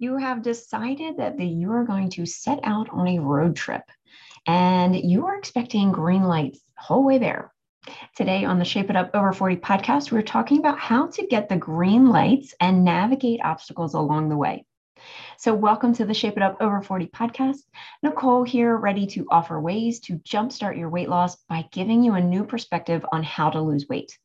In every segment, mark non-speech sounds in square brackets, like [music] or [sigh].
you have decided that you are going to set out on a road trip and you are expecting green lights the whole way there. Today on the Shape It Up Over 40 podcast, we're talking about how to get the green lights and navigate obstacles along the way. So, welcome to the Shape It Up Over 40 podcast. Nicole here, ready to offer ways to jumpstart your weight loss by giving you a new perspective on how to lose weight.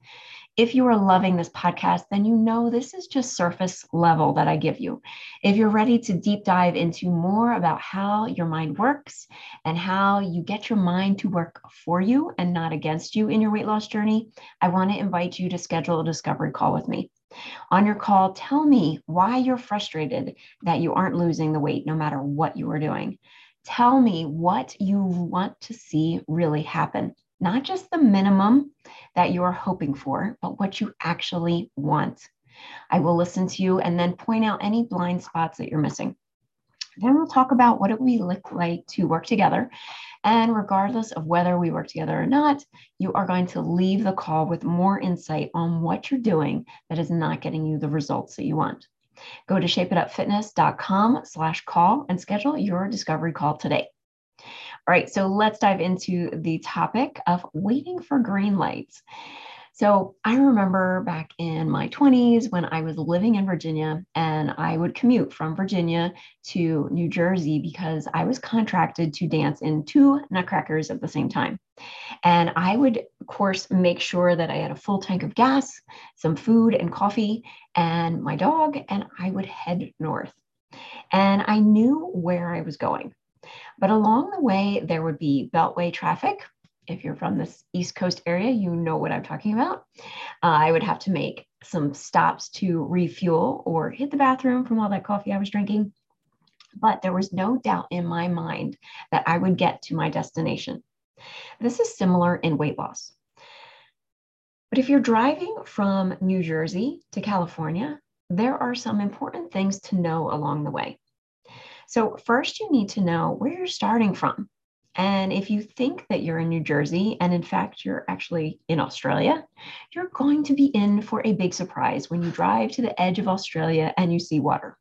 If you are loving this podcast, then you know this is just surface level that I give you. If you're ready to deep dive into more about how your mind works and how you get your mind to work for you and not against you in your weight loss journey, I want to invite you to schedule a discovery call with me. On your call, tell me why you're frustrated that you aren't losing the weight no matter what you are doing. Tell me what you want to see really happen not just the minimum that you are hoping for, but what you actually want. I will listen to you and then point out any blind spots that you're missing. Then we'll talk about what it would look like to work together. And regardless of whether we work together or not, you are going to leave the call with more insight on what you're doing that is not getting you the results that you want. Go to shapeitupfitness.com slash call and schedule your discovery call today. All right, so let's dive into the topic of waiting for green lights. So I remember back in my 20s when I was living in Virginia and I would commute from Virginia to New Jersey because I was contracted to dance in two nutcrackers at the same time. And I would, of course, make sure that I had a full tank of gas, some food and coffee, and my dog, and I would head north. And I knew where I was going. But along the way, there would be beltway traffic. If you're from this East Coast area, you know what I'm talking about. Uh, I would have to make some stops to refuel or hit the bathroom from all that coffee I was drinking. But there was no doubt in my mind that I would get to my destination. This is similar in weight loss. But if you're driving from New Jersey to California, there are some important things to know along the way. So, first, you need to know where you're starting from. And if you think that you're in New Jersey, and in fact, you're actually in Australia, you're going to be in for a big surprise when you drive to the edge of Australia and you see water.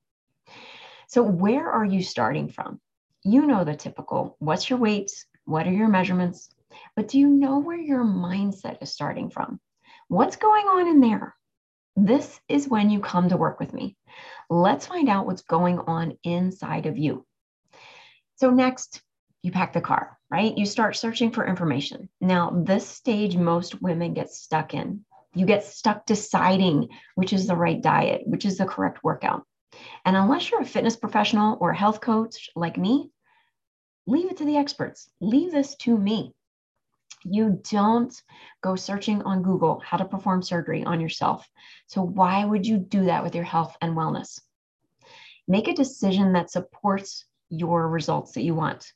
So, where are you starting from? You know the typical what's your weight? What are your measurements? But do you know where your mindset is starting from? What's going on in there? This is when you come to work with me. Let's find out what's going on inside of you. So, next, you pack the car, right? You start searching for information. Now, this stage most women get stuck in. You get stuck deciding which is the right diet, which is the correct workout. And unless you're a fitness professional or a health coach like me, leave it to the experts. Leave this to me. You don't go searching on Google how to perform surgery on yourself. So, why would you do that with your health and wellness? Make a decision that supports your results that you want.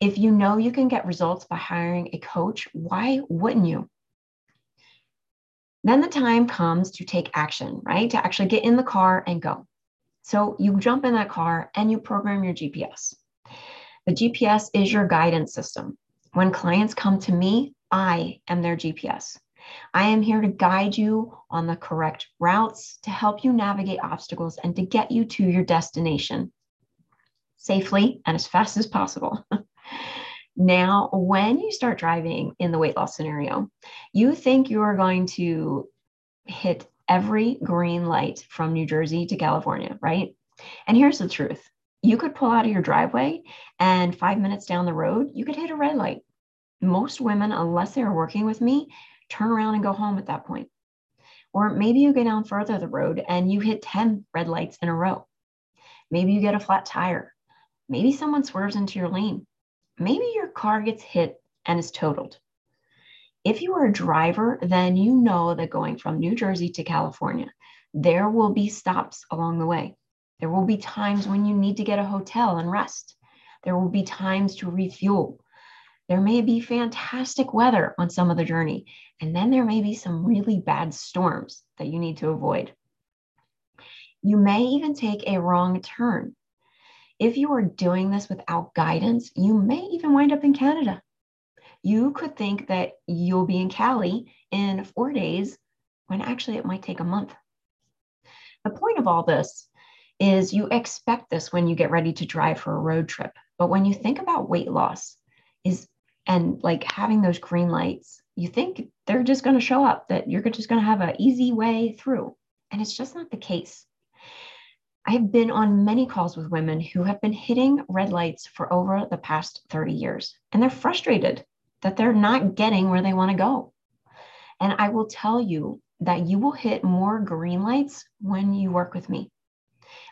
If you know you can get results by hiring a coach, why wouldn't you? Then the time comes to take action, right? To actually get in the car and go. So you jump in that car and you program your GPS. The GPS is your guidance system. When clients come to me, I am their GPS. I am here to guide you on the correct routes to help you navigate obstacles and to get you to your destination safely and as fast as possible. [laughs] now, when you start driving in the weight loss scenario, you think you are going to hit every green light from New Jersey to California, right? And here's the truth you could pull out of your driveway and five minutes down the road, you could hit a red light. Most women, unless they're working with me, turn around and go home at that point. Or maybe you go down further the road and you hit 10 red lights in a row. Maybe you get a flat tire. Maybe someone swerves into your lane. Maybe your car gets hit and is totaled. If you are a driver, then you know that going from New Jersey to California, there will be stops along the way. There will be times when you need to get a hotel and rest. There will be times to refuel. There may be fantastic weather on some of the journey, and then there may be some really bad storms that you need to avoid. You may even take a wrong turn. If you are doing this without guidance, you may even wind up in Canada. You could think that you'll be in Cali in four days when actually it might take a month. The point of all this is you expect this when you get ready to drive for a road trip. But when you think about weight loss is and like having those green lights, you think they're just going to show up, that you're just going to have an easy way through. And it's just not the case. I've been on many calls with women who have been hitting red lights for over the past 30 years, and they're frustrated that they're not getting where they want to go. And I will tell you that you will hit more green lights when you work with me.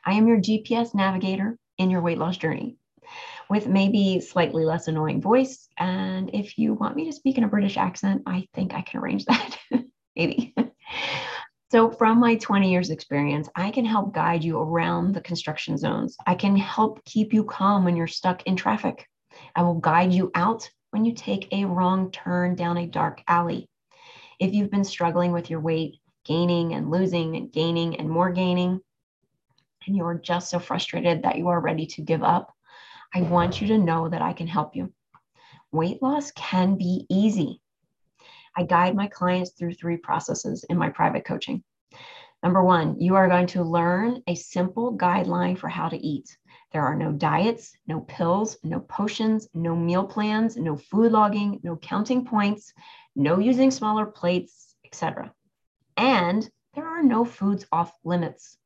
I am your GPS navigator in your weight loss journey with maybe slightly less annoying voice. And if you want me to speak in a British accent, I think I can arrange [laughs] that. maybe. So, from my 20 years experience, I can help guide you around the construction zones. I can help keep you calm when you're stuck in traffic. I will guide you out when you take a wrong turn down a dark alley. If you've been struggling with your weight, gaining and losing and gaining and more gaining, and you're just so frustrated that you are ready to give up, I want you to know that I can help you. Weight loss can be easy. I guide my clients through three processes in my private coaching. Number one, you are going to learn a simple guideline for how to eat. There are no diets, no pills, no potions, no meal plans, no food logging, no counting points, no using smaller plates, etc. And there are no foods off limits.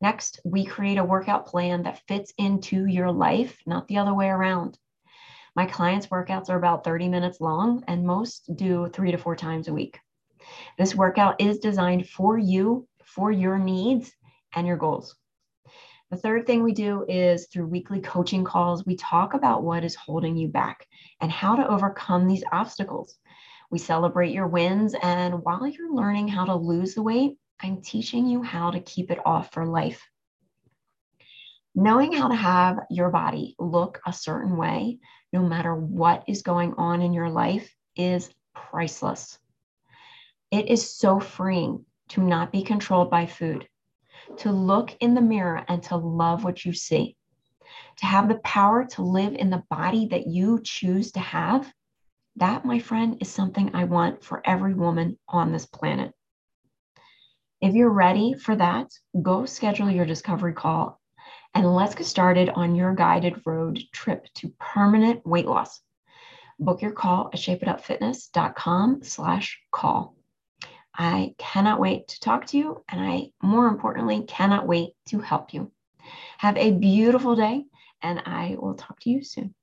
Next, we create a workout plan that fits into your life, not the other way around. My clients' workouts are about 30 minutes long, and most do three to four times a week. This workout is designed for you, for your needs, and your goals. The third thing we do is through weekly coaching calls, we talk about what is holding you back and how to overcome these obstacles. We celebrate your wins, and while you're learning how to lose the weight, I'm teaching you how to keep it off for life. Knowing how to have your body look a certain way no matter what is going on in your life, is priceless. It is so freeing to not be controlled by food, to look in the mirror and to love what you see, to have the power to live in the body that you choose to have. That, my friend, is something I want for every woman on this planet. If you're ready for that, go schedule your discovery call and let's get started on your guided road trip to permanent weight loss. Book your call at shapeitupfitness.com slash call. I cannot wait to talk to you, and I, more importantly, cannot wait to help you. Have a beautiful day, and I will talk to you soon.